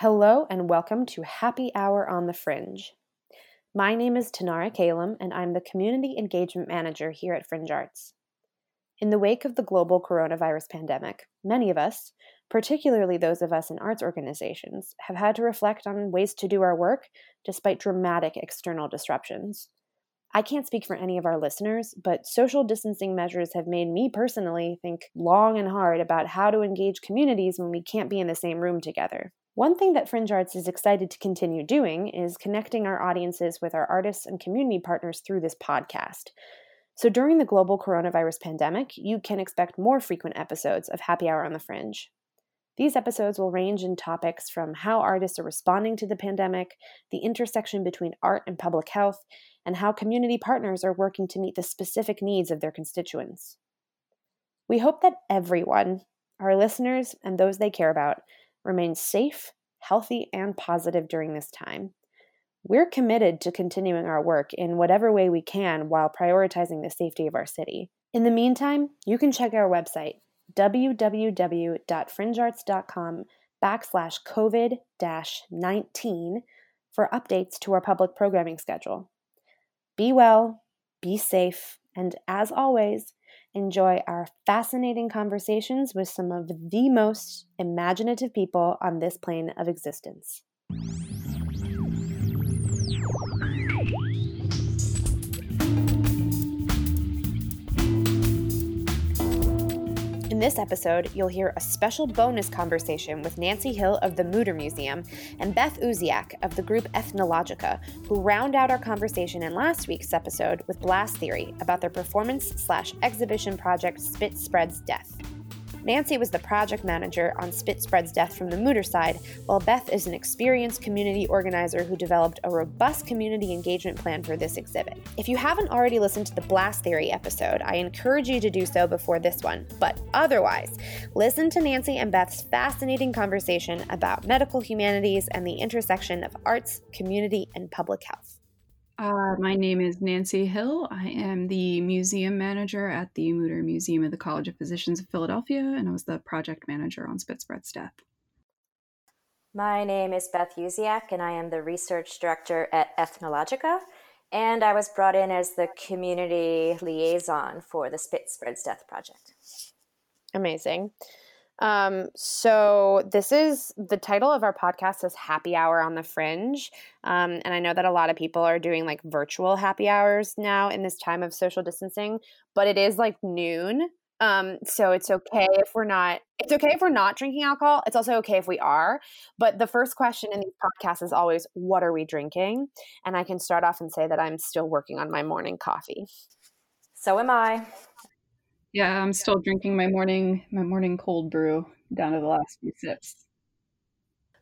Hello and welcome to Happy Hour on the Fringe. My name is Tanara Kalem, and I'm the Community Engagement Manager here at Fringe Arts. In the wake of the global coronavirus pandemic, many of us, particularly those of us in arts organizations, have had to reflect on ways to do our work despite dramatic external disruptions. I can't speak for any of our listeners, but social distancing measures have made me personally think long and hard about how to engage communities when we can't be in the same room together. One thing that Fringe Arts is excited to continue doing is connecting our audiences with our artists and community partners through this podcast. So during the global coronavirus pandemic, you can expect more frequent episodes of Happy Hour on the Fringe. These episodes will range in topics from how artists are responding to the pandemic, the intersection between art and public health, and how community partners are working to meet the specific needs of their constituents. We hope that everyone, our listeners and those they care about, remain safe, healthy, and positive during this time. We're committed to continuing our work in whatever way we can while prioritizing the safety of our city. In the meantime, you can check our website, www.fringearts.com backslash COVID 19 for updates to our public programming schedule. Be well, be safe, and as always, enjoy our fascinating conversations with some of the most imaginative people on this plane of existence. In this episode, you'll hear a special bonus conversation with Nancy Hill of the Mutter Museum and Beth Uzwiak of the group Ethnologica, who round out our conversation in last week's episode with Blast Theory about their performance slash exhibition project Spit Spreads Death. Nancy was the project manager on Spit Spreads Death from the Mutter side, while Beth is an experienced community organizer who developed a robust community engagement plan for this exhibit. If you haven't already listened to the Blast Theory episode, I encourage you to do so before this one. But otherwise, listen to Nancy and Beth's fascinating conversation about medical humanities and the intersection of arts, community, and public health. Uh, my name is Nancy Hill. I am the museum manager at the Mutter Museum of the College of Physicians of Philadelphia, and I was the project manager on Spit Spreads death. My name is Beth Uzwiak, and I am the research director at Ethnologica. And I was brought in as the community liaison for the Spit Spreads Death project. Amazing. Um, so this is the title of our podcast is Happy Hour on the Fringe. Um, and I know that a lot of people are doing like virtual happy hours now in this time of social distancing, but it is like noon. Um, so it's okay if we're not it's okay if we're not drinking alcohol. It's also okay if we are. But the first question in these podcasts is always, what are we drinking? And I can start off and say that I'm still working on my morning coffee. So am I. Yeah, I'm still drinking my morning my morning cold brew down to the last few sips.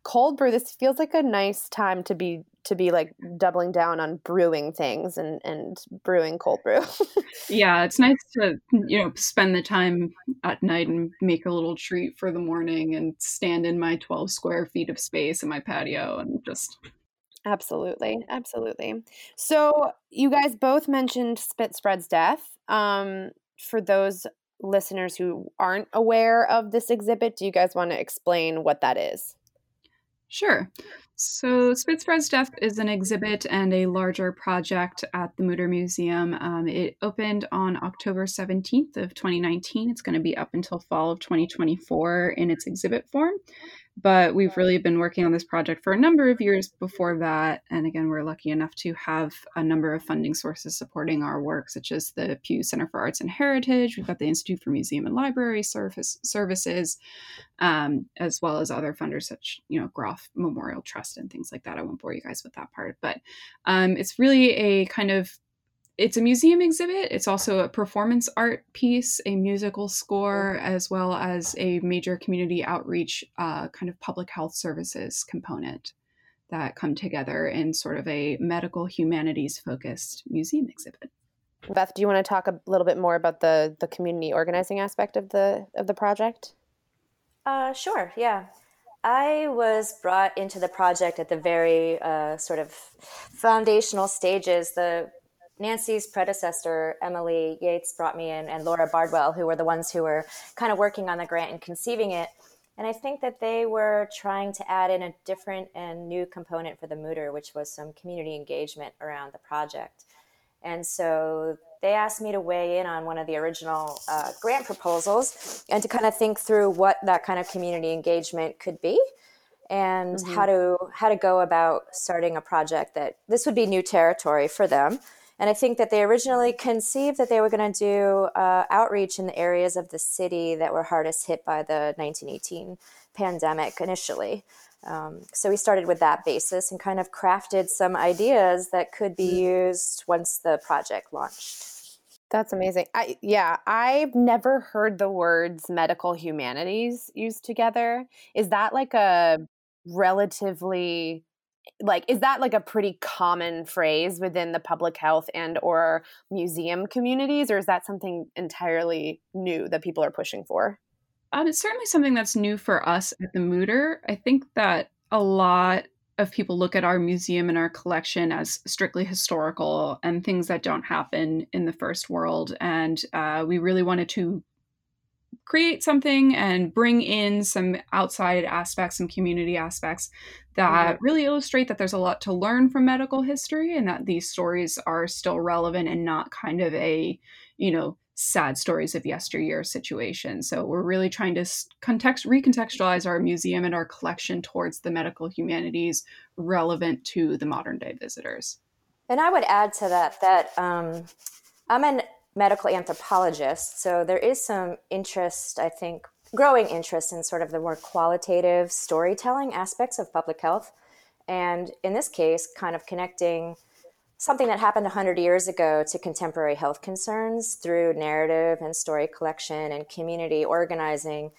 Cold brew. This feels like a nice time to be to be like doubling down on brewing things and and brewing cold brew. yeah, it's nice to you know spend the time at night and make a little treat for the morning and stand in my 12 square feet of space in my patio and just Absolutely, absolutely. So you guys both mentioned Spit Spreads death. Um, for those listeners who aren't aware of this exhibit, do you guys want to explain what that is? Sure. So, Spit Death is an exhibit and a larger project at the Mutter Museum. Um, it opened on October 17th of 2019. It's going to be up until fall of 2024 in its exhibit form. But we've really been working on this project for a number of years before that. And again, we're lucky enough to have a number of funding sources supporting our work, such as the Pew Center for Arts and Heritage. We've got the Institute for Museum and Library Service, Services, um, as well as other funders such, you know, Groff Memorial Trust and things like that. I won't bore you guys with that part. But um, it's really a kind of it's a museum exhibit. It's also a performance art piece, a musical score, as well as a major community outreach uh, kind of public health services component that come together in sort of a medical humanities focused museum exhibit. Beth, do you want to talk a little bit more about the the community organizing aspect of the of the project? Uh, sure. Yeah. I was brought into the project at the very uh, sort of foundational stages. The Nancy's predecessor, Emily Yates, brought me in, and Laura Bardwell, who were the ones who were kind of working on the grant and conceiving it. And I think that they were trying to add in a different and new component for the Mutter, which was some community engagement around the project. And so they asked me to weigh in on one of the original uh, grant proposals and to kind of think through what that kind of community engagement could be and mm-hmm. how to how to go about starting a project that this would be new territory for them and I think that they originally conceived that they were going to do uh, outreach in the areas of the city that were hardest hit by the 1918 pandemic initially. Um, so we started with that basis and kind of crafted some ideas that could be mm-hmm. used once the project launched. That's amazing. I yeah, I've never heard the words medical humanities used together. Is that like a relatively like is that like a pretty common phrase within the public health and or museum communities or is that something entirely new that people are pushing for? Um, it's certainly something that's new for us at the Mutter. I think that a lot of people look at our museum and our collection as strictly historical and things that don't happen in the first world. And uh, we really wanted to create something and bring in some outside aspects, some community aspects that mm-hmm. really illustrate that there's a lot to learn from medical history and that these stories are still relevant and not kind of a, you know, sad stories of yesteryear situation. So we're really trying to context recontextualize our museum and our collection towards the medical humanities relevant to the modern day visitors. And I would add to that that um, I'm an medical anthropologist. So there is some interest, I think, growing interest in sort of the more qualitative storytelling aspects of public health. And in this case, kind of connecting something that happened 100 years ago to contemporary health concerns through narrative and story collection and community organizing.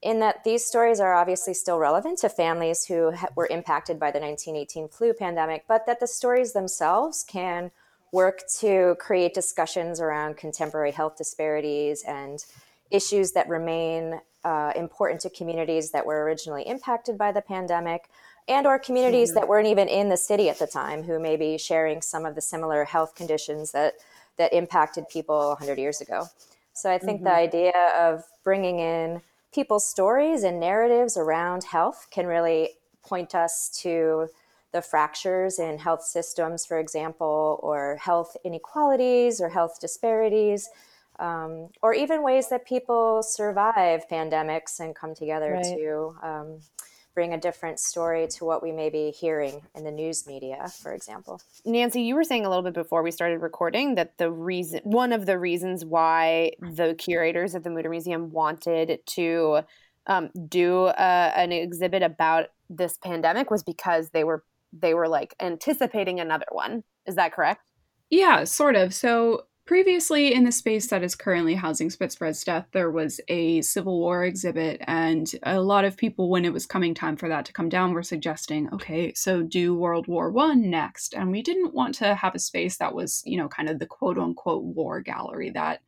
In that these stories are obviously still relevant to families who were impacted by the 1918 flu pandemic, but that the stories themselves can work to create discussions around contemporary health disparities and issues that remain uh, important to communities that were originally impacted by the pandemic and or communities mm-hmm. that weren't even in the city at the time who may be sharing some of the similar health conditions that that impacted people 100 years ago so i think mm-hmm. the idea of bringing in people's stories and narratives around health can really point us to the fractures in health systems, for example, or health inequalities or health disparities, um, or even ways that people survive pandemics and come together right. to um, bring a different story to what we may be hearing in the news media, for example. Nancy, you were saying a little bit before we started recording that the reason, one of the reasons why the curators at the Mutter Museum wanted to um, do a, an exhibit about this pandemic was because they were they were like anticipating another one. Is that correct? Yeah, sort of. So previously in the space that is currently housing Spit Spreads death, there was a Civil War exhibit, and a lot of people, when it was coming time for that to come down, were suggesting, okay, so do World War One next. And we didn't want to have a space that was, you know, kind of the quote unquote war gallery that,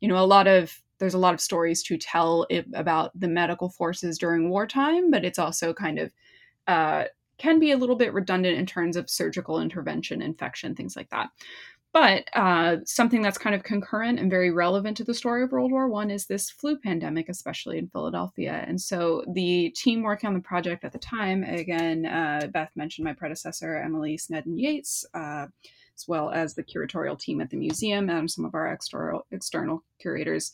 you know, a lot of there's a lot of stories to tell about the medical forces during wartime, but it's also kind of uh, can be a little bit redundant in terms of surgical intervention, infection, things like that. But uh, something that's kind of concurrent and very relevant to the story of World War One is this flu pandemic, especially in Philadelphia. And so the team working on the project at the time, again, uh, Beth mentioned my predecessor, Emily Snedden Yates, uh, as well as the curatorial team at the museum and some of our external external curators.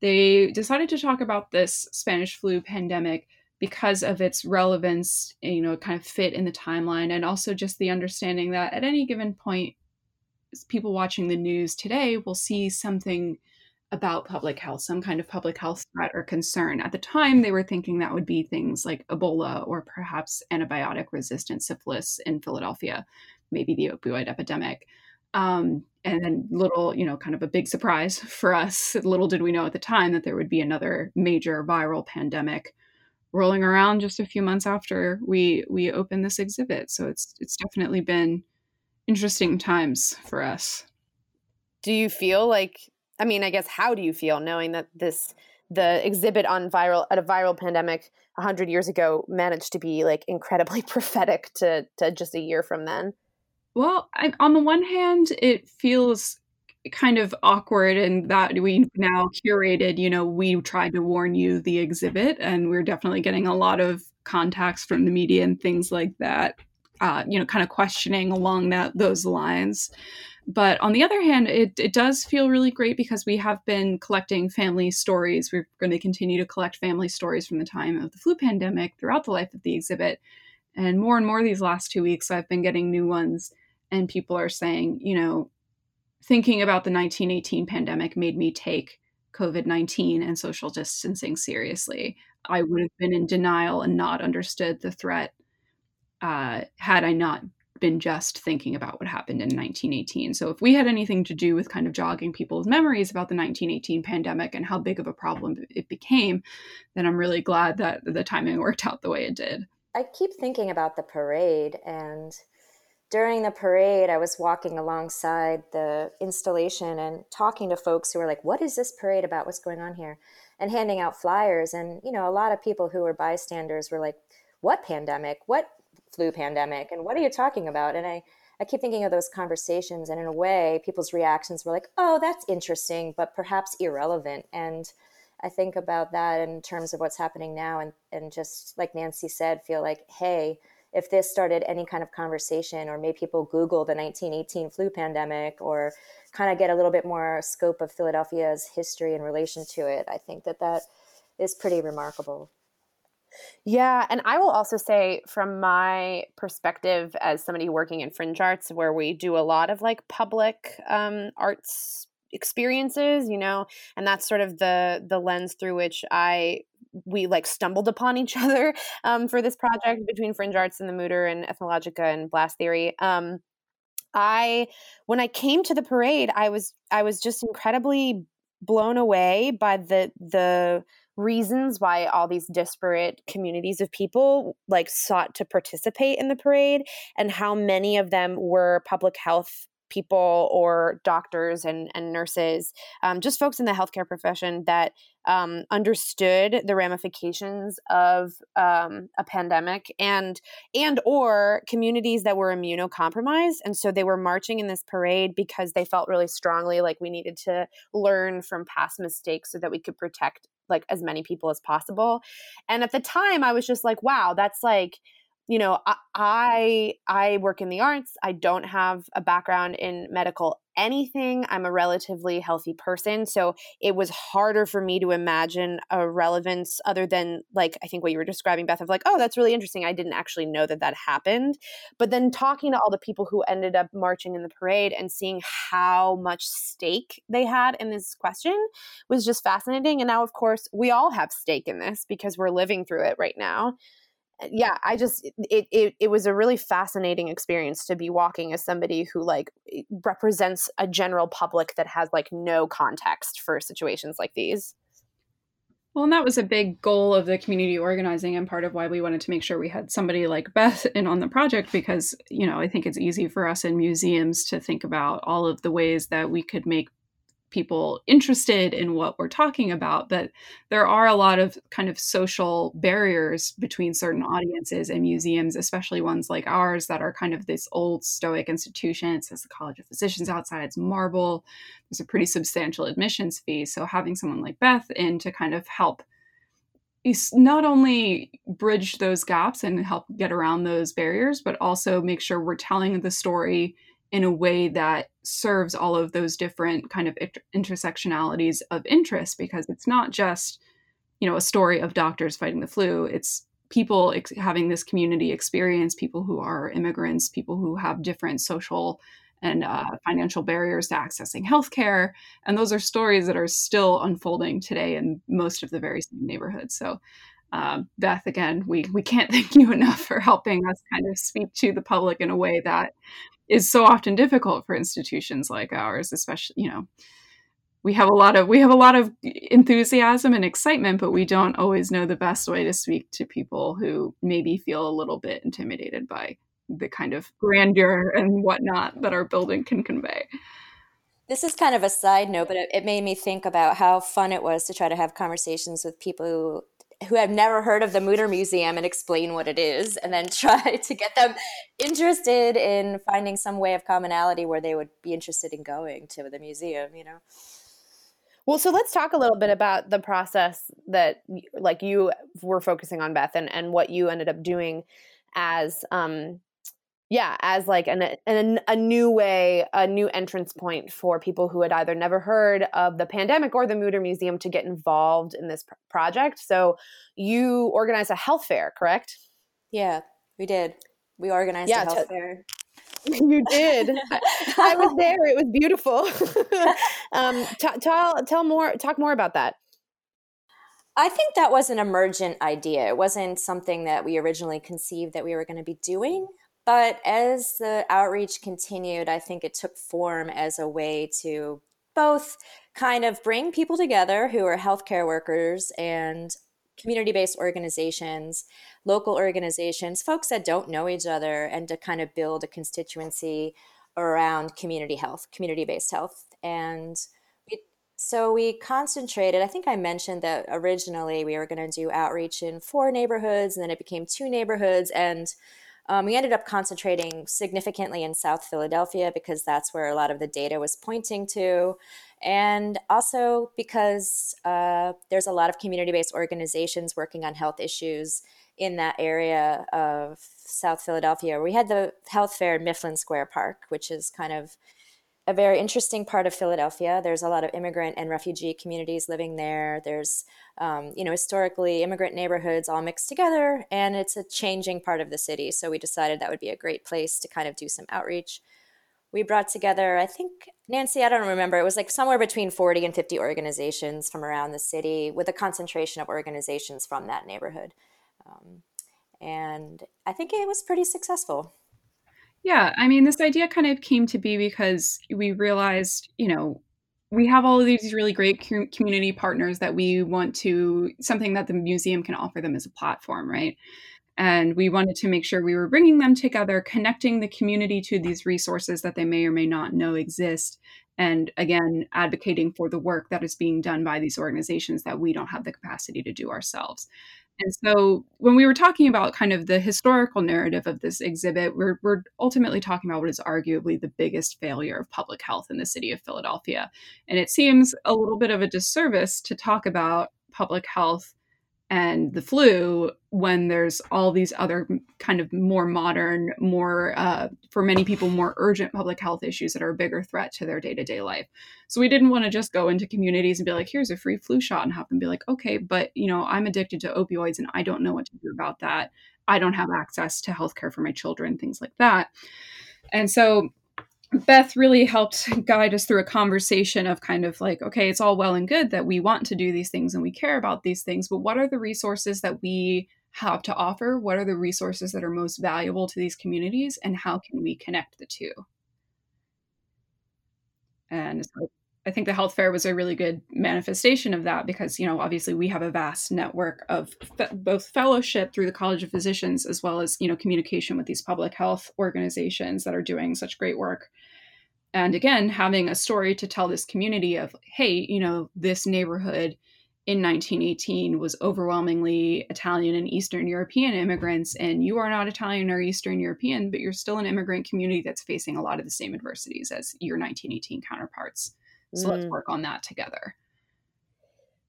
They decided to talk about this Spanish flu pandemic because of its relevance, you know, kind of fit in the timeline, and also just the understanding that at any given point, people watching the news today will see something about public health, some kind of public health threat or concern. At the time, they were thinking that would be things like Ebola or perhaps antibiotic resistant syphilis in Philadelphia, maybe the opioid epidemic. Um, and then, little, you know, kind of a big surprise for us, little did we know at the time that there would be another major viral pandemic rolling around just a few months after we we opened this exhibit. So it's it's definitely been interesting times for us. Do you feel like I mean, I guess how do you feel knowing that this the exhibit on viral at a viral pandemic 100 years ago managed to be like incredibly prophetic to to just a year from then? Well, I, on the one hand, it feels kind of awkward and that we now curated you know we tried to warn you the exhibit and we're definitely getting a lot of contacts from the media and things like that uh, you know kind of questioning along that those lines. But on the other hand it, it does feel really great because we have been collecting family stories. We're going to continue to collect family stories from the time of the flu pandemic throughout the life of the exhibit. And more and more these last two weeks i've been getting new ones and people are saying you know thinking about the 1918 pandemic made me take COVID 19 and social distancing seriously. I would have been in denial and not understood the threat uh, had I not been just thinking about what happened in 1918. So, if we had anything to do with kind of jogging people's memories about the 1918 pandemic and how big of a problem it became, then I'm really glad that the timing worked out the way it did. I keep thinking about the parade and during the parade, I was walking alongside the installation and talking to folks who were like, What is this parade about? What's going on here? And handing out flyers. And, you know, a lot of people who were bystanders were like, What pandemic? What flu pandemic? And what are you talking about? And I, I keep thinking of those conversations. And in a way, people's reactions were like, Oh, that's interesting, but perhaps irrelevant. And I think about that in terms of what's happening now. And, and just like Nancy said, feel like, Hey, if this started any kind of conversation or made people Google the 1918 flu pandemic or kind of get a little bit more scope of Philadelphia's history in relation to it, I think that that is pretty remarkable. Yeah, and I will also say from my perspective as somebody working in fringe arts where we do a lot of like public um, arts experiences you know and that's sort of the the lens through which i we like stumbled upon each other um, for this project between Fringe Arts and the Mutter and Ethnologica and Blast Theory. Um, I when I came to the parade, I was I was just incredibly blown away by the the reasons why all these disparate communities of people like sought to participate in the parade and how many of them were public health people or doctors and, and nurses, um, just folks in the healthcare profession that um, understood the ramifications of um, a pandemic and and or communities that were immunocompromised. And so they were marching in this parade because they felt really strongly like we needed to learn from past mistakes so that we could protect like as many people as possible. And at the time i was just like wow that's like you know i i work in the arts. I don't have a background in medical anything. I'm a relatively healthy person so it was harder for me to imagine a relevance other than like i think what you were describing beth of like oh that's really interesting. I didn't actually know that that happened. But then talking to all the people who ended up marching in the parade and seeing how much stake they had in this question was just fascinating and now of course we all have stake in this because we're living through it right now yeah i just it, it it was a really fascinating experience to be walking as somebody who like represents a general public that has like no context for situations like these. Well, and that was a big goal of the community organizing and part of why we wanted to make sure we had somebody like Beth in on the project because, you know, I think it's easy for us in museums to think about all of the ways that we could make people interested in what we're talking about but there are a lot of kind of social barriers between certain mm-hmm. audiences and museums especially ones like ours that are kind of this old stoic institution. It says the college of physicians outside it's marble. There's a pretty substantial admissions fee. So having someone like beth in to kind of help is not only bridge those gaps and help get around those barriers but also make sure we're telling the story in a way that serves all of those different kind of intersectionalities of interest because it's not just you know a story of doctors fighting the flu. It's people ex- having this community experience people who are immigrants people who have different social and uh, financial barriers to accessing healthcare. And those are stories that are still unfolding today in most of the very same neighborhoods. So uh, Beth, again, we, we can't thank you enough for helping us kind of speak to the public in a way that is so often difficult for institutions like ours, especially, you know, we have a lot of we have a lot of enthusiasm and excitement, but we don't always know the best way to speak to people who maybe feel a little bit intimidated by the kind of grandeur and whatnot that our building can convey. This is kind of a side note, but it, it made me think about how fun it was to try to have conversations with people who have never heard of the Mutter Museum and explain what it is, and then try to get them interested in finding some way of commonality where they would be interested in going to the museum. You know. Well, so let's talk a little bit about the process that, like, you were focusing on, Beth, and and what you ended up doing as um, yeah as like an, an, a new way a new entrance point for people who had either never heard of the pandemic or the Mutter Museum to get involved in this pr- project. So you organized a health fair correct? Yeah we did. We organized yeah, a health t- fair. You did. I was there. It was beautiful. Um, t- tell tell more talk more about that. I think that was an emergent idea. It wasn't something that we originally conceived that we were going to be doing. But as the outreach continued, I think it took form as a way to both kind of bring people together who are healthcare workers and community based organizations, local organizations, folks that don't know each other, and to kind of build a constituency around community health, community based health. And we, so we concentrated, I think I mentioned that originally we were going to do outreach in four neighborhoods, and then it became two neighborhoods. And um, we ended up concentrating significantly in South Philadelphia because that's where a lot of the data was pointing to. And also because uh, there's a lot of community based organizations working on health issues in that area of South Philadelphia. We had the health fair in Mifflin Square Park, which is kind of a very interesting part of Philadelphia. There's a lot of immigrant and refugee communities living there. There's, um, you know, historically immigrant neighborhoods all mixed together, and it's a changing part of the city. So we decided that would be a great place to kind of do some outreach. We brought together, I think, Nancy, I don't remember, it was like somewhere between 40 and 50 organizations from around the city with a concentration of organizations from that neighborhood. Um, and I think it was pretty successful. Yeah, I mean, this idea kind of came to be because we realized, you know, we have all of these really great community partners that we want to something that the museum can offer them as a platform, right? And we wanted to make sure we were bringing them together, connecting the community to these resources that they may or may not know exist. And again, advocating for the work that is being done by these organizations that we don't have the capacity to do ourselves. And so when we were talking about kind of the historical narrative of this exhibit, we're, we're ultimately talking about what is arguably the biggest failure of public health in the city of Philadelphia. And it seems a little bit of a disservice to talk about public health and the flu when there's all these other kind of more modern, more, uh, for many people, more urgent public health issues that are a bigger threat to their day to day life. So we didn't want to just go into communities and be like, here's a free flu shot and have them be like, okay, but you know, I'm addicted to opioids and I don't know what to do about that. I don't have access to healthcare for my children, things like that. And so Beth really helped guide us through a conversation of kind of like, okay, it's all well and good that we want to do these things and we care about these things, but what are the resources that we have to offer? What are the resources that are most valuable to these communities? And how can we connect the two? And so I think the health fair was a really good manifestation of that because, you know, obviously we have a vast network of both fellowship through the College of Physicians as well as, you know, communication with these public health organizations that are doing such great work. And again, having a story to tell this community of, hey, you know, this neighborhood in 1918 was overwhelmingly Italian and Eastern European immigrants, and you are not Italian or Eastern European, but you're still an immigrant community that's facing a lot of the same adversities as your 1918 counterparts. So mm. let's work on that together.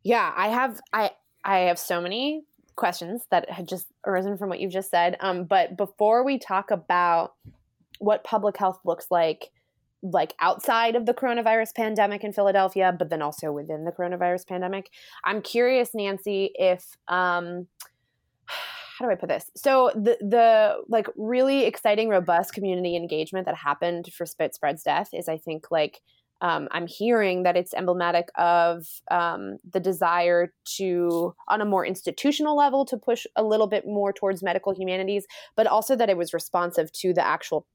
Yeah, I have I I have so many questions that had just arisen from what you've just said. Um, but before we talk about what public health looks like, like outside of the coronavirus pandemic in Philadelphia, but then also within the coronavirus pandemic, I'm curious, Nancy, if um, how do I put this? So the the like really exciting, robust community engagement that happened for Spit Spreads death is, I think, like um, I'm hearing that it's emblematic of um, the desire to, on a more institutional level, to push a little bit more towards medical humanities, but also that it was responsive to the actual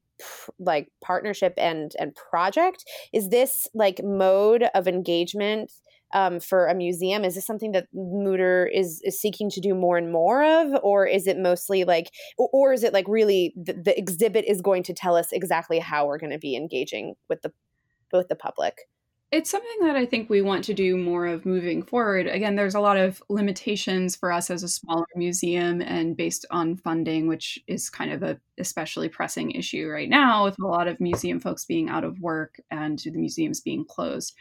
like partnership and and project. Is this like mode of engagement um, for a museum? Is this something that Mutter is is seeking to do more and more of, or is it mostly like, or is it like really the, the exhibit is going to tell us exactly how we're going to be engaging with the with the public? it's something that I think we want to do more of moving forward. Again, there's a lot of limitations for us as a smaller museum and based on funding, which is kind of a especially pressing issue right now with a lot of museum folks being out of work and the museums being closed.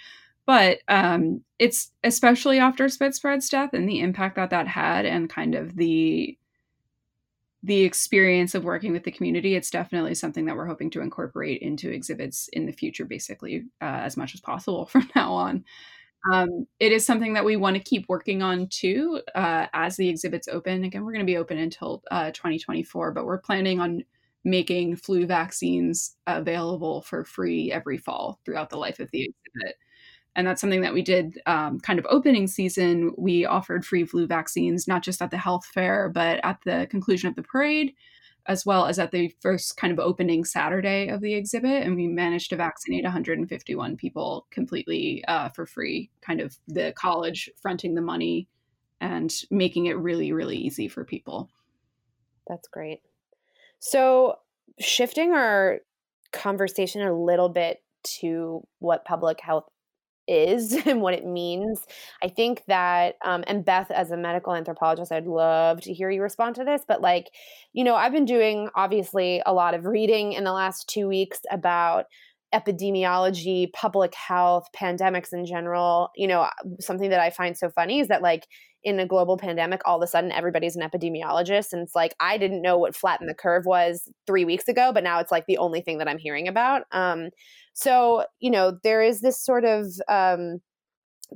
But um, it's especially after Spitz death and the impact that that had and kind of the the experience of working with the community, it's definitely something that we're hoping to incorporate into exhibits in the future, basically, uh, as much as possible from now on. Um, it is something that we want to keep working on too uh, as the exhibits open. Again, we're going to be open until uh, 2024, but we're planning on making flu vaccines available for free every fall throughout the life of the exhibit and that's something that we did um, kind of opening season. We offered free flu vaccines not just at the health fair but at the conclusion of the parade as well as at the first kind of opening saturday of the exhibit. And we managed to vaccinate 151 people completely uh, for free kind of the college fronting the money and making it really really easy for people. That's great. So shifting our conversation a little bit to what public health is and what it means. I think that, um, and Beth, as a medical anthropologist, I'd love to hear you respond to this. But, like, you know, I've been doing obviously a lot of reading in the last two weeks about epidemiology, public health, pandemics in general. You know, something that I find so funny is that, like, in a global pandemic, all of a sudden everybody's an epidemiologist. And it's like, I didn't know what flatten the curve was three weeks ago, but now it's like the only thing that I'm hearing about. Um, so, you know, there is this sort of um,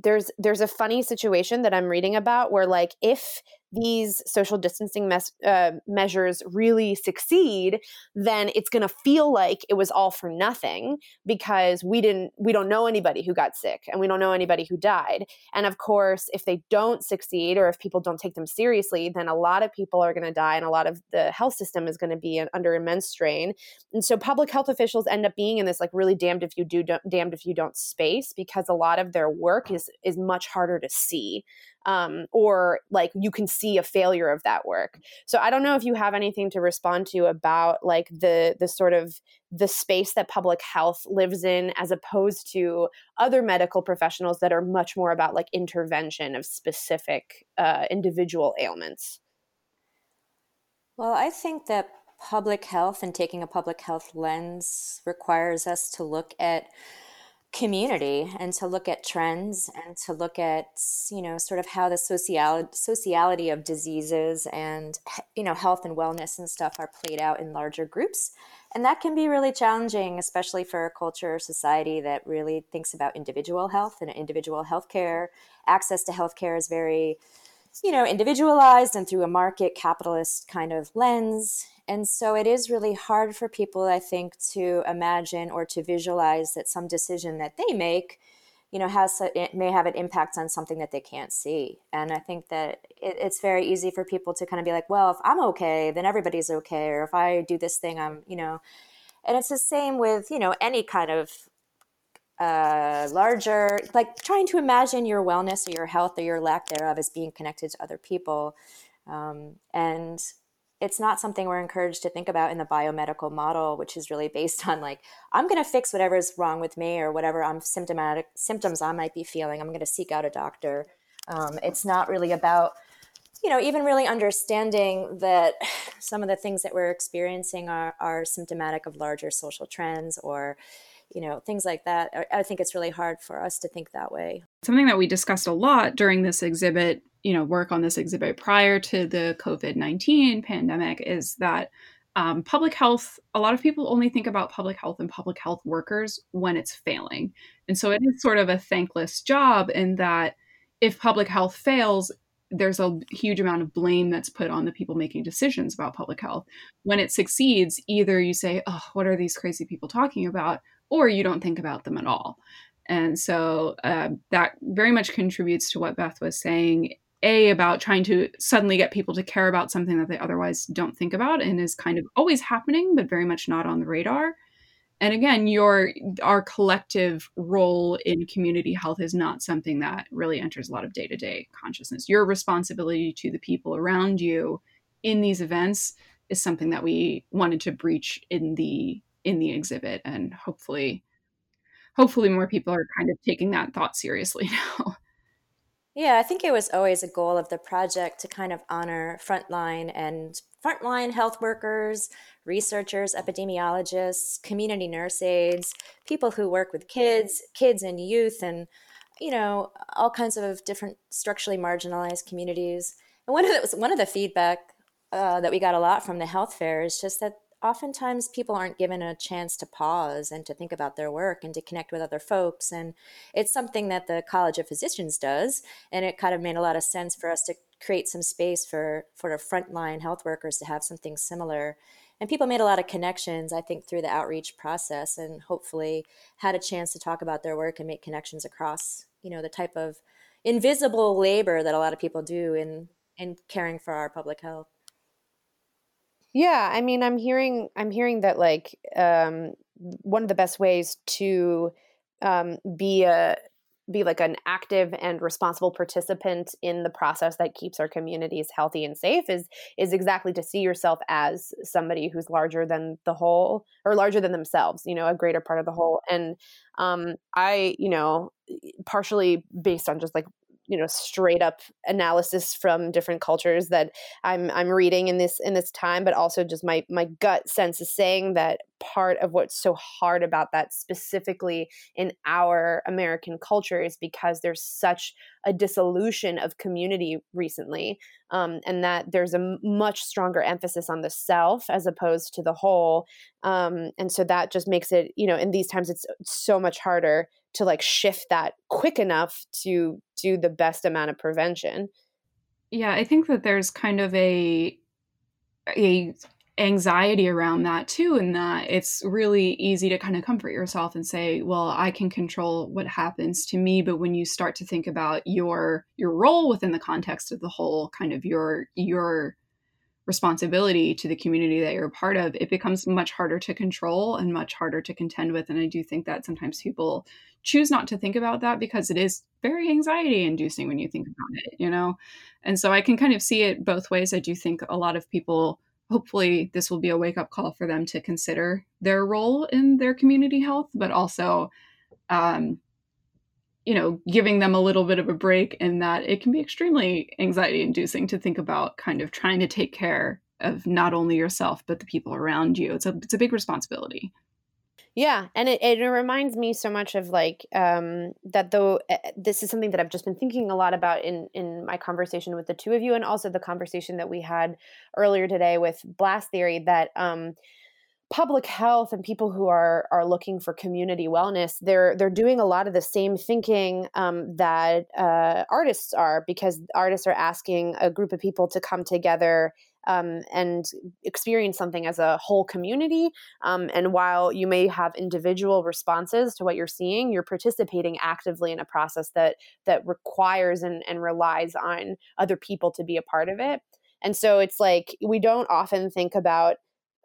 there's there's a funny situation that I'm reading about where like if these social distancing mes- uh, measures really succeed, then it's going to feel like it was all for nothing because we didn't we don't know anybody who got sick and we don't know anybody who died. And of course, if they don't succeed or if people don't take them seriously, then a lot of people are going to die and a lot of the health system is going to be under immense strain. And so public health officials end up being in this like really damned if you do damned if you don't space because a lot of their work is is much harder to see um, or like you can see a failure of that work. So I don't know if you have anything to respond to about like the the sort of the space that public health lives in as opposed to other medical professionals that are much more about like intervention of specific uh, individual ailments. Well, I think that public health and taking a public health lens requires us to look at community and to look at trends and to look at you know sort of how the social sociality of diseases and you know health and wellness and stuff are played out in larger groups. And that can be really challenging especially for a culture or society that really thinks about individual health and individual healthcare. Access to healthcare is very you know individualized and through a market capitalist kind of lens and so it is really hard for people, I think, to imagine or to visualize that some decision that they make, you know, has it may have an impact on something that they can't see. And I think that it, it's very easy for people to kind of be like, well, if I'm okay, then everybody's okay, or if I do this thing, I'm, you know, and it's the same with you know any kind of uh, larger, like trying to imagine your wellness or your health or your lack thereof as being connected to other people. Um, and it's not something we're encouraged to think about in the biomedical model, which is really based on like, I'm going to fix whatever's wrong with me or whatever I'm symptomatic symptoms I might be feeling. I'm going to seek out a doctor. Um, it's not really about, you know, even really understanding that some of the things that we're experiencing are, are symptomatic of larger social trends or, you know, things like that. I think it's really hard for us to think that way. Something that we discussed a lot during this exhibit you know work on this exhibit prior to the covid-19 pandemic is that um, public health a lot of people only think about public health and public health workers when it's failing. And so it is sort of a thankless job in that if public health fails there's a huge amount of blame that's put on the people making decisions about public health. When it succeeds either you say oh what are these crazy people talking about? or you don't think about them at all. And so uh, that very much contributes to what Beth was saying a about trying to suddenly get people to care about something that they otherwise don't think about and is kind of always happening but very much not on the radar and again your our collective role in community health is not something that really enters a lot of day-to-day consciousness your responsibility to the people around you in these events is something that we wanted to breach in the in the exhibit and hopefully hopefully more people are kind of taking that thought seriously now. Yeah, I think it was always a goal of the project to kind of honor frontline and frontline health workers, researchers, epidemiologists, community nurse aides, people who work with kids, kids and youth, and you know all kinds of different structurally marginalized communities. And one of the, one of the feedback uh, that we got a lot from the health fair is just that oftentimes people aren't given a chance to pause and to think about their work and to connect with other folks. And it's something that the College of Physicians does. And it kind of made a lot of sense for us to create some space for, for frontline health workers to have something similar. And people made a lot of connections, I think, through the outreach process and hopefully had a chance to talk about their work and make connections across, you know, the type of invisible labor that a lot of people do in, in caring for our public health. Yeah, I mean, I'm hearing I'm hearing that like um, one of the best ways to um, be a be like an active and responsible participant in the process that keeps our communities healthy and safe is is exactly to see yourself as somebody who's larger than the whole or larger than themselves you know a greater part of the whole. And um i you know partially based on just like you know straight up analysis from different cultures that I'm I'm reading in this in this time, but also just my my gut sense is saying that part of what's so hard about that specifically in our American culture is because there's such a dissolution of community recently, um, and that there's a much stronger emphasis on the self as opposed to the whole, um, and so that just makes it you know in these times it's so much harder to like shift that quick enough to do the best amount of prevention. Yeah, I think that there's kind of a a anxiety around that too and that it's really easy to kind of comfort yourself and say well i can control what happens to me but when you start to think about your your role within the context of the whole kind of your your responsibility to the community that you're a part of, it becomes much harder to control and much harder to contend with. And I do think that sometimes people choose not to think about that because it is very anxiety inducing when you think about it, you know? And so I can kind of see it both ways. I do think a lot of people, hopefully, this will be a wake up call for them to consider their role in their community health, but also, um, you know, giving them a little bit of a break in that it can be extremely anxiety inducing to think about kind of trying to take care of not only yourself but the people around you. It's a it's a big responsibility. Yeah, and it, it reminds me so much of like um, that. Though uh, this is something that I've just been thinking a lot about in in my conversation with the two of you, and also the conversation that we had earlier today with Blast Theory. That um, public health and people who are are looking for community wellness they're they're doing a lot of the same thinking um, that uh, artists are because artists are asking a group of people to come together um, and experience something as a whole community. Um, and while you may have individual responses to what you're seeing, you're participating actively in a process that that requires and, and relies on other people to be a part of it. And so it's like we don't often think about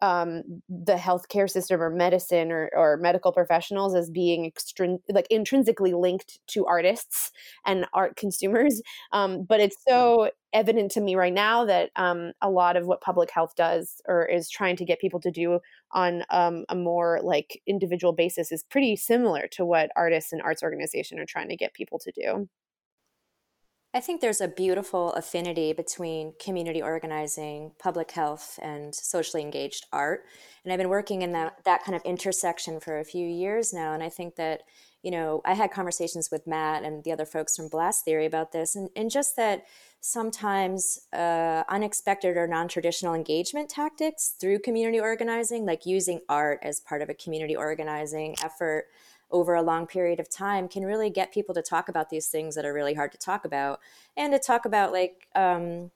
um, the healthcare system or medicine or, or medical professionals as being extrin- like intrinsically linked to artists and art consumers. Um, but it's so evident to me right now that um, a lot of what public health does or is trying to get people to do on um, a more like individual basis is pretty similar to what artists and arts organization are trying to get people to do. I think there's a beautiful affinity between community organizing, public health, and socially engaged art. And I've been working in that, that kind of intersection for a few years now. And I think that, you know, I had conversations with Matt and the other folks from Blast Theory about this, and, and just that sometimes uh, unexpected or non traditional engagement tactics through community organizing, like using art as part of a community organizing effort over a long period of time can really get people to talk about these things that are really hard to talk about and to talk about like um,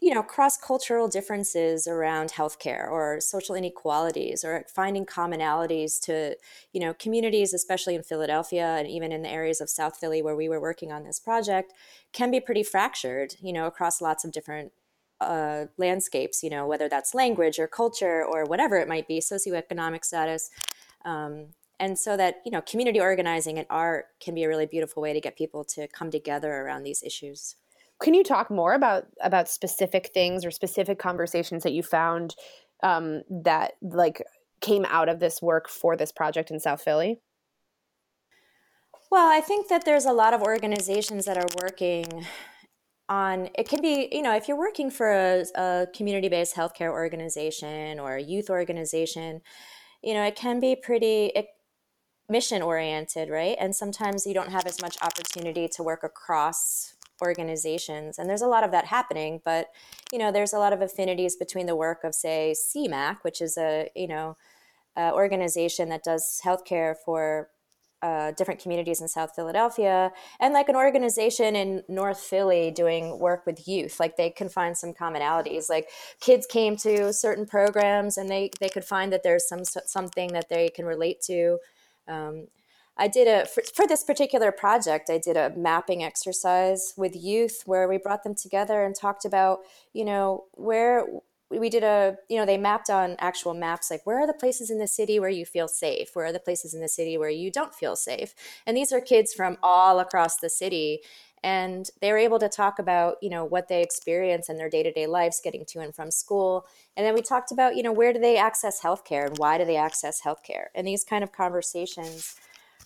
you know cross-cultural differences around healthcare or social inequalities or finding commonalities to you know communities especially in philadelphia and even in the areas of south philly where we were working on this project can be pretty fractured you know across lots of different uh, landscapes you know whether that's language or culture or whatever it might be socioeconomic status. Um, and so that you know community organizing and art can be a really beautiful way to get people to come together around these issues. Can you talk more about about specific things or specific conversations that you found um, that like came out of this work for this project in south philly? Well, I think that there's a lot of organizations that are working on it can be you know if you're working for a, a community-based healthcare organization or a youth organization you know it can be pretty mission oriented right and sometimes you don't have as much opportunity to work across organizations and there's a lot of that happening but you know there's a lot of affinities between the work of say SEAMAAC which is a you know organization that does healthcare for uh, different communities in South Philadelphia, and like an organization in North Philly doing work with youth. Like they can find some commonalities. Like kids came to certain programs, and they they could find that there's some something that they can relate to. Um, I did a for, for, this particular project. I did a mapping exercise with youth where we brought them together and talked about, you know, where we did a you know they mapped on actual maps like where are the places in the city where you feel safe where are the places in the city where you don't feel safe and these are kids from all across the city and they were able to talk about you know what they experience in their day-to-day lives getting to and from school. And then we talked about you know where do they access healthcare and why do they access healthcare? And these kind of conversations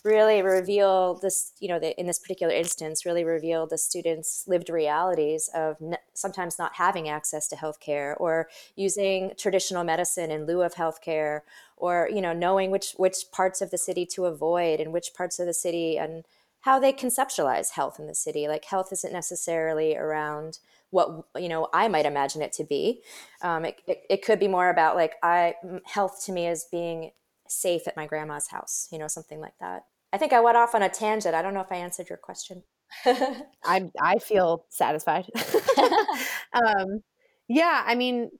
really reveal this, you know, the, in this particular instance, really reveal the students' lived realities of n- sometimes not having access to healthcare or using traditional medicine in lieu of healthcare or, you know, knowing which, which parts of the city to avoid and which parts of the city and how they conceptualize health in the city. Like health isn't necessarily around what you know I might imagine it to be. Um, it, it, it, could be more about like I health to me is being safe at my grandma's house, you know, something like that. I think I went off on a tangent. I don't know if I answered your question. I I feel satisfied. um, yeah, I mean,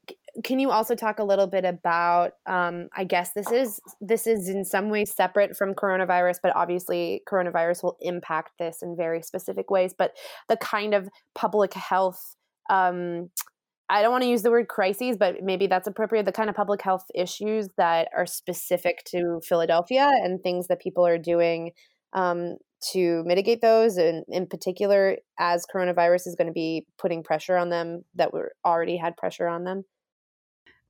can you also talk a little bit about? Um, I guess this is this is in some ways separate from coronavirus, but obviously coronavirus will impact this in very specific ways. But the kind of public health um, I don't want to use the word crises, but maybe that's appropriate. The kind of public health issues that are specific to Philadelphia and things that people are doing um, to mitigate those, and in particular, as coronavirus is going to be putting pressure on them that were already had pressure on them.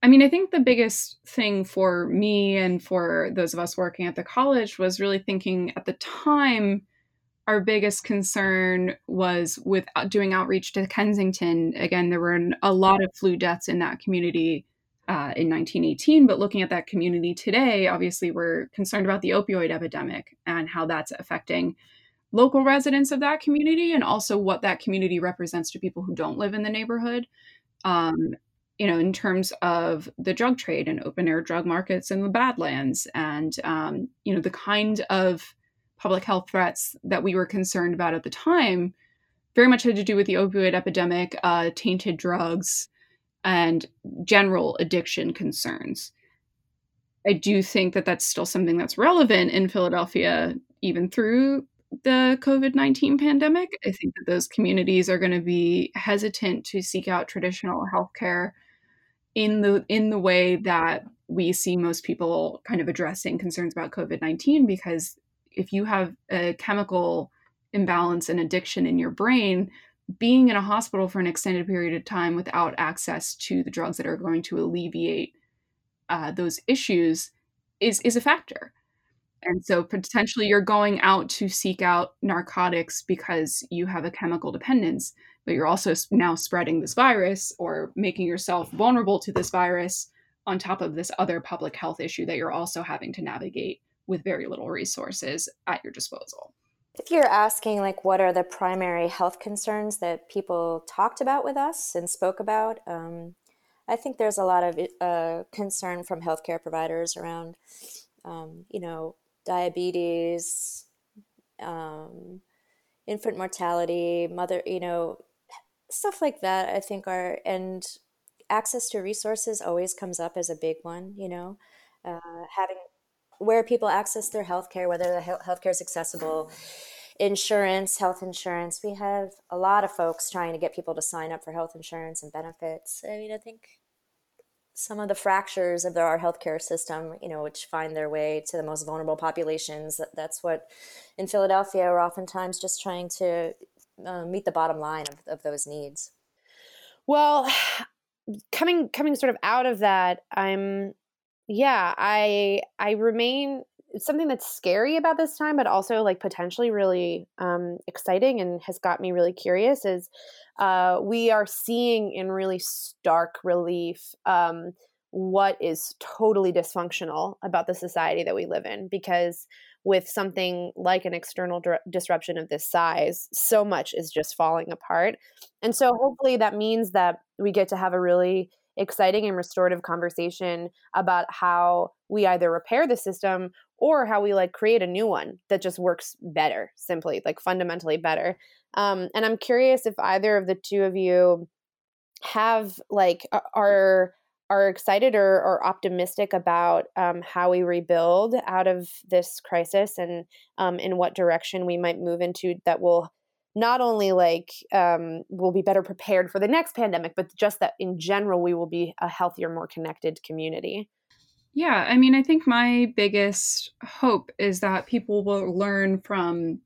I mean, I think the biggest thing for me and for those of us working at the college was really thinking at the time our biggest concern was with doing outreach to Kensington. Again, there were a lot of flu deaths in that community uh, in 1918, but looking at that community today, obviously we're concerned about the opioid epidemic and how that's affecting local residents of that community and also what that community represents to people who don't live in the neighborhood. Um, you know, in terms of the drug trade and open air drug markets in the Badlands, and um, you know, the kind of public health threats that we were concerned about at the time very much had to do with the opioid epidemic, uh, tainted drugs, and general addiction concerns. I do think that that's still something that's relevant in Philadelphia, even through the COVID 19 pandemic. I think that those communities are going to be hesitant to seek out traditional healthcare in the in the way that we see most people kind of addressing concerns about COVID 19 because if you have a chemical imbalance and addiction in your brain, being in a hospital for an extended period of time without access to the drugs that are going to alleviate uh, those issues is is a factor. And so potentially you're going out to seek out narcotics because you have a chemical dependence, but you're also now spreading this virus or making yourself vulnerable to this virus on top of this other public health issue that you're also having to navigate with very little resources at your disposal. If you're asking, like, what are the primary health concerns that people talked about with us and spoke about, um, I think there's a lot of uh, concern from healthcare providers around, um, you know, diabetes, um, infant mortality, mother, you know, stuff like that. I think are and access to resources always comes up as a big one. You know, uh, having where people access their health care, whether the health care is accessible, insurance, health insurance. We have a lot of folks trying to get people to sign up for health insurance and benefits. I mean, I think some of the fractures of our healthcare system, you know, which find their way to the most vulnerable populations. That's what in Philadelphia we're oftentimes just trying to uh, meet the bottom line of, of those needs. Well, coming coming sort of out of that, I'm yeah, I I remain something that's scary about this time, but also like potentially really um, exciting and has got me really curious is uh, we are seeing in really stark relief um, what is totally dysfunctional about the society that we live in because with something like an external di- disruption of this size so much is just falling apart. And so hopefully that means that we get to have a really exciting and restorative conversation about how we either repair the system or how we like create a new one that just works better simply like fundamentally better. Um, and i'm curious if either of the two of you have like are are excited or, or optimistic about um, how we rebuild out of this crisis and um, in what direction we might move into that will not only like um, we'll be better prepared for the next pandemic but just that in general we will be a healthier more connected community. Yeah i mean i think my biggest hope is that people will learn from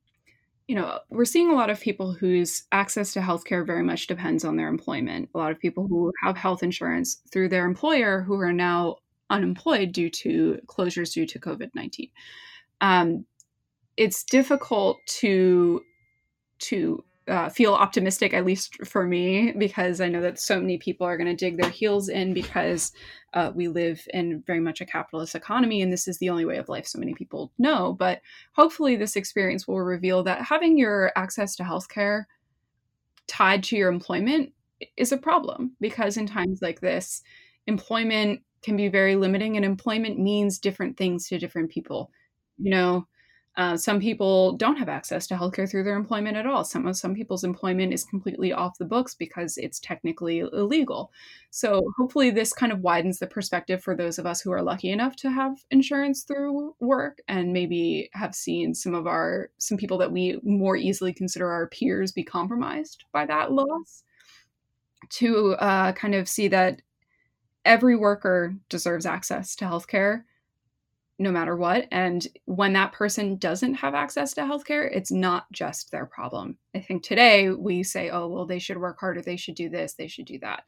you know, we're seeing a lot of people whose access to healthcare very much depends on their employment. A lot of people who have health insurance through their employer who are now unemployed due to closures due to COVID 19. Um, it's difficult to to uh, feel optimistic, at least for me, because I know that so many people are going to dig their heels in because uh, we live in very much a capitalist economy and this is the only way of life so many people know. But hopefully, this experience will reveal that having your access to healthcare tied to your employment is a problem because in times like this, employment can be very limiting and employment means different things to different people. You know, uh, some people don't have access to healthcare through their employment at all. Some some people's employment is completely off the books because it's technically illegal. So hopefully, this kind of widens the perspective for those of us who are lucky enough to have insurance through work, and maybe have seen some of our some people that we more easily consider our peers be compromised by that loss. To uh, kind of see that every worker deserves access to healthcare no matter what. And when that person doesn't have access to healthcare, it's not just their problem. I think today we say, oh, well, they should work harder, they should do this, they should do that.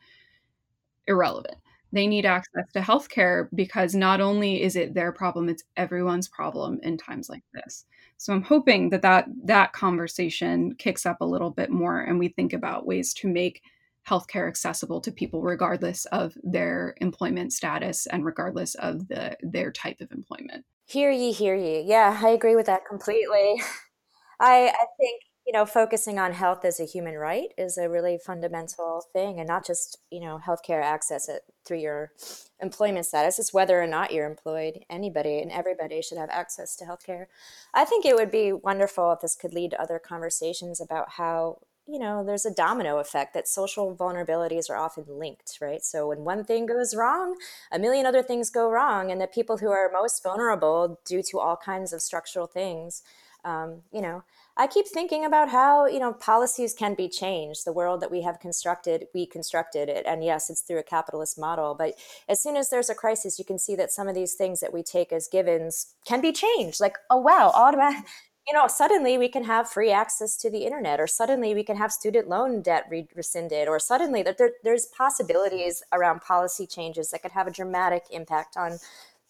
Irrelevant. They need access to healthcare because not only is it their problem, it's everyone's problem in times like this. So I'm hoping that that, that conversation kicks up a little bit more and we think about ways to make healthcare accessible to people regardless of their employment status and regardless of the their type of employment. Hear ye, hear ye. Yeah, I agree with that completely. I I think you know focusing on health as a human right is a really fundamental thing, and not just you know healthcare access through your employment status. It's whether or not you're employed. Anybody and everybody should have access to healthcare. I think it would be wonderful if this could lead to other conversations about how you know, there's a domino effect that social vulnerabilities are often linked, right? So when one thing goes wrong, a million other things go wrong. And the people who are most vulnerable due to all kinds of structural things, um, you know, I keep thinking about how, you know, policies can be changed. The world that we have constructed, we constructed it. And yes, it's through a capitalist model. But as soon as there's a crisis, you can see that some of these things that we take as givens can be changed. Like, oh, wow, automatic you know, suddenly we can have free access to the internet, or suddenly we can have student loan debt re- rescinded, or suddenly there, there's possibilities around policy changes that could have a dramatic impact on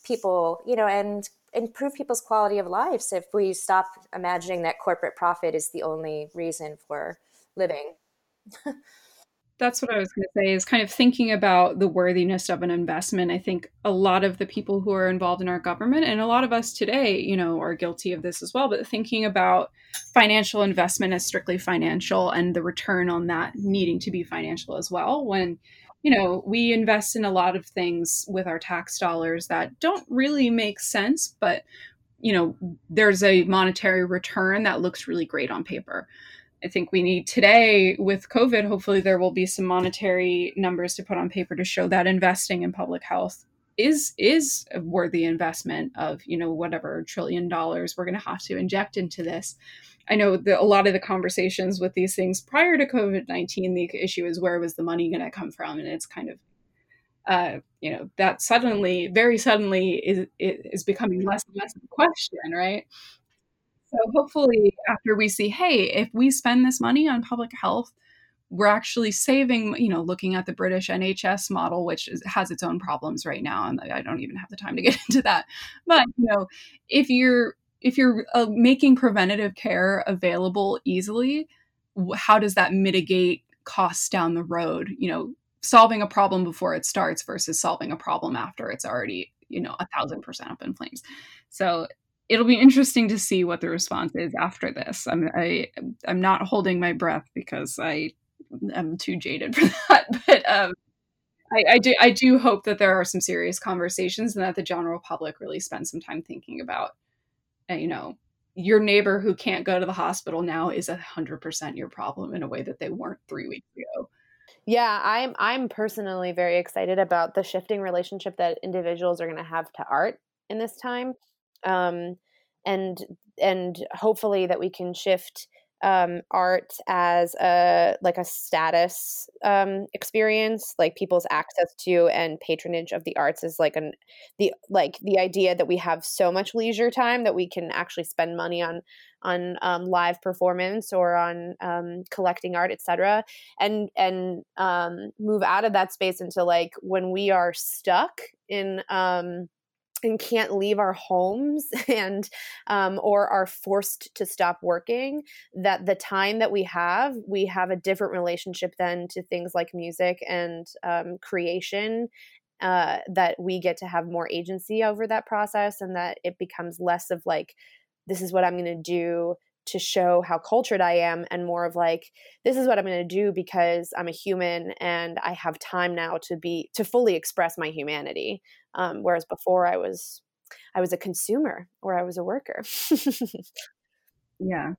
people, you know, and improve people's quality of lives if we stop imagining that corporate profit is the only reason for living. that's what I was going to say is kind of thinking about the worthiness of an investment. I think a lot of the people who are involved in our government and a lot of us today, you know, are guilty of this as well, but thinking about financial investment as strictly financial and the return on that needing to be financial as well when you know, we invest in a lot of things with our tax dollars that don't really make sense, but you know, there's a monetary return that looks really great on paper. I think we need today with COVID, hopefully there will be some monetary numbers to put on paper to show that investing in public health is is a worthy investment of, you know, whatever trillion dollars we're going to have to inject into this. I know that a lot of the conversations with these things prior to COVID 19, the issue is where was the money going to come from? And it's kind of, uh, you know, that suddenly, very suddenly is, is becoming less and less of a question, right? So hopefully, after we see, hey, if we spend this money on public health, we're actually saving you know looking at the british nhs model which is, has its own problems right now and i don't even have the time to get into that. But you know if you're if you're uh, making preventative care available easily how does that mitigate costs down the road? You know solving a problem before it starts versus solving a problem after it's already you know a thousand percent up in flames. So it'll be interesting to see what the response is after this. I'm I, i am not holding my breath because i am too jaded for that but um I, I do I do hope that there are some serious conversations and that the general public really spends some time thinking about uh, you know your neighbor who can't go to the hospital now is a hundred percent your problem in a way that they weren't three weeks ago. Yeah, I'm I'm personally very excited about the shifting relationship that individuals are going to have to art in this time, um, and and hopefully that we can shift um, art as a like a status um, experience, like people's access to and patronage of the arts is like an the like the idea that we have so much leisure time that we can actually spend money on on um, live performance or on um, collecting art, etc., and and um, move out of that space into like when we are stuck in um, and can't leave our homes and um, or are forced to stop working that the time that we have we have a different relationship then to things like music and um, creation uh, that we get to have more agency over that process and that it becomes less of like this is what i'm going to do to show how cultured I am and more of like this is what I'm going to do because I'm a human and I have time now to be to fully express my humanity um, whereas before I was I was a consumer or I was a worker. yeah.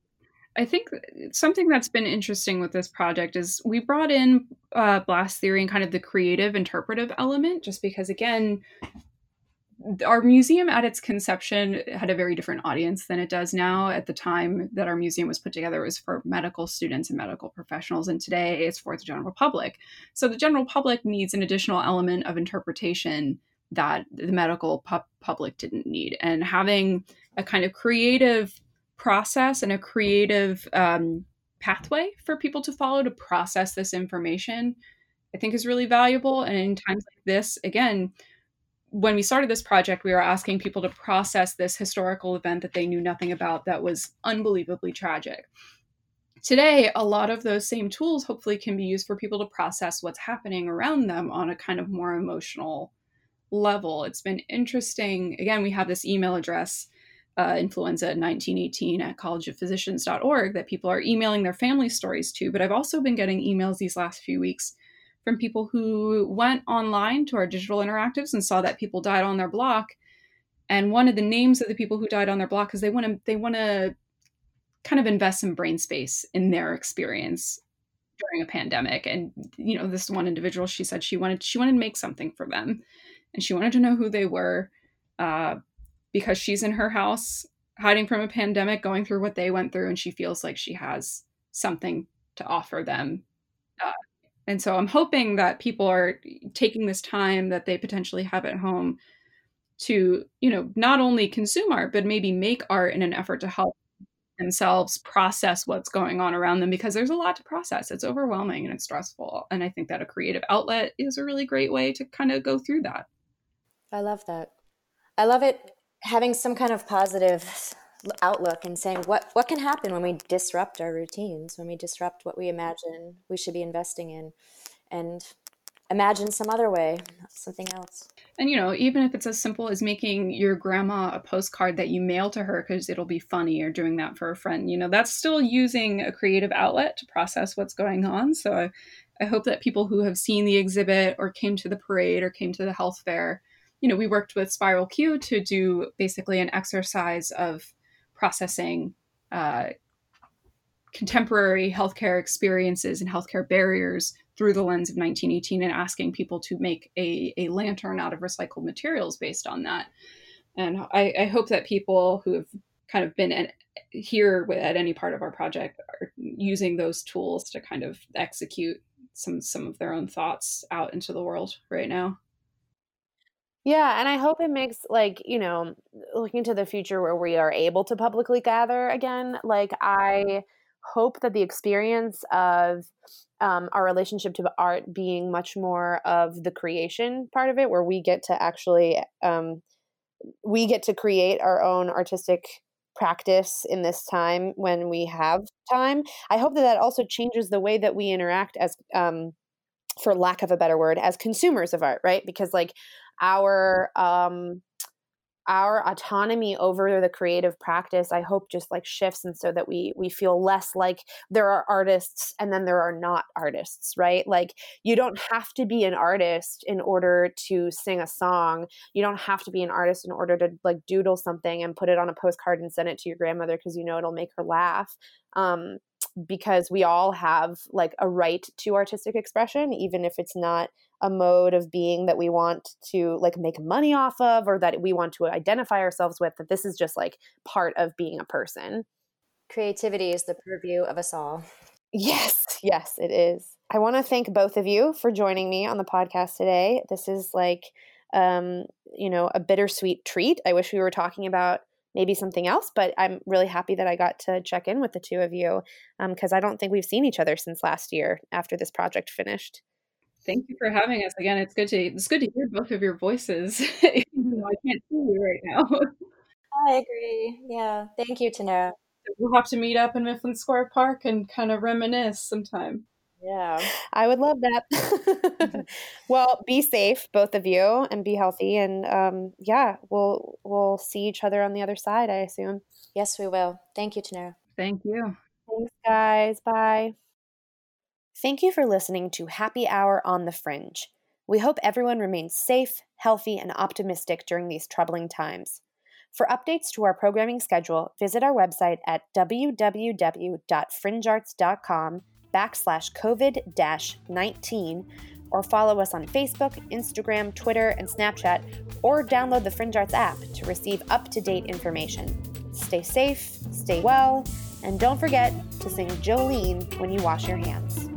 I think something that's been interesting with this project is we brought in uh, blast theory and kind of the creative interpretive element, just because, again, our museum at its conception had a very different audience than it does now. At the time that our museum was put together, it was for medical students and medical professionals, and today it's for the general public. So the general public needs an additional element of interpretation that the medical pu- public didn't need. And having a kind of creative process and a creative um, pathway for people to follow to process this information, I think is really valuable. And in times like this, again, when we started this project, we were asking people to process this historical event that they knew nothing about that was unbelievably tragic. Today, a lot of those same tools hopefully can be used for people to process what's happening around them on a kind of more emotional level. It's been interesting. Again, we have this email address, uh, influenza1918 at collegeofphysicians.org, that people are emailing their family stories to. But I've also been getting emails these last few weeks from people who went online to our digital interactives and saw that people died on their block. And one of the names of the people who died on their block is they want to they want to kind of invest some brain space in their experience during a pandemic. And you know, this one individual, she said she wanted she wanted to make something for them, and she wanted to know who they were, uh, because she's in her house hiding from a pandemic, going through what they went through, and she feels like she has something to offer them uh, and so I'm hoping that people are taking this time that they potentially have at home to, you know, not only consume art, but maybe make art in an effort to help themselves process what's going on around them because there's a lot to process. It's overwhelming and it's stressful. And I think that a creative outlet is a really great way to kind of go through that. I love that. I love it having some kind of positive outlook and saying what what can happen when we disrupt our routines when we disrupt what we imagine we should be investing in? And imagine some other way something else. And you know even if it's as simple as making your grandma a postcard that you mail to her because it'll be funny or doing that for a friend you know that's still using a creative outlet to process what's going on. So I, I hope that people who have seen the exhibit or came to the parade or came to the health fair you know we worked with spiral q to do basically an exercise of processing uh, contemporary healthcare experiences and healthcare barriers through the lens of 1918 and asking people to make a, a lantern out of recycled materials based on that. And I, I hope that people who have kind of been at, here at any part of our project are using those tools to kind of execute some some of their own thoughts out into the world right now. Yeah, and I hope it makes like, you know, looking to the future where we are able to publicly gather again, like I hope that the experience of um, our relationship to art being much more of the creation part of it, where we get to actually um, we get to create our own artistic practice in this time when we have time. I hope that that also changes the way that we interact as, um, for lack of a better word, as consumers of art, right? Because like our um, our autonomy over the creative practice i hope just like shifts and so that we we feel less like there are artists and then there are not artists right? Like you don't have to be an artist in order to sing a song. You don't have to be an artist in order to like doodle something and put it on a postcard and send it to your grandmother because you know it'll make her laugh um because we all have like a right to artistic expression even if it's not a mode of being that we want to like make money off of or that we want to identify ourselves with that this is just like part of being a person creativity is the purview of us all yes yes it is i want to thank both of you for joining me on the podcast today this is like um you know a bittersweet treat i wish we were talking about maybe something else. But I'm really happy that I got to check in with the two of you because um, I don't think we've seen each other since last year after this project finished. Thank you for having us again. It's good to it's good to hear both of your voices. Even though I can't see you right now. I agree. Yeah. Thank you, Tanera. We'll have to meet up in Mifflin Square Park and kind of reminisce sometime. Yeah. I would love that. well, be safe, both of you, and be healthy. And um, yeah, we'll we'll see each other on the other side, I assume. Yes, we will. Thank you, Tanera. Thank you. Thanks, guys. Bye. Thank you for listening to Happy Hour on the Fringe. We hope everyone remains safe, healthy, and optimistic during these troubling times. For updates to our programming schedule, visit our website at www.fringearts.com backslash COVID 19 or follow us on Facebook, Instagram, Twitter, and Snapchat, or download the Fringe Arts app to receive up to date information. Stay safe, stay well, and don't forget to sing Jolene when you wash your hands.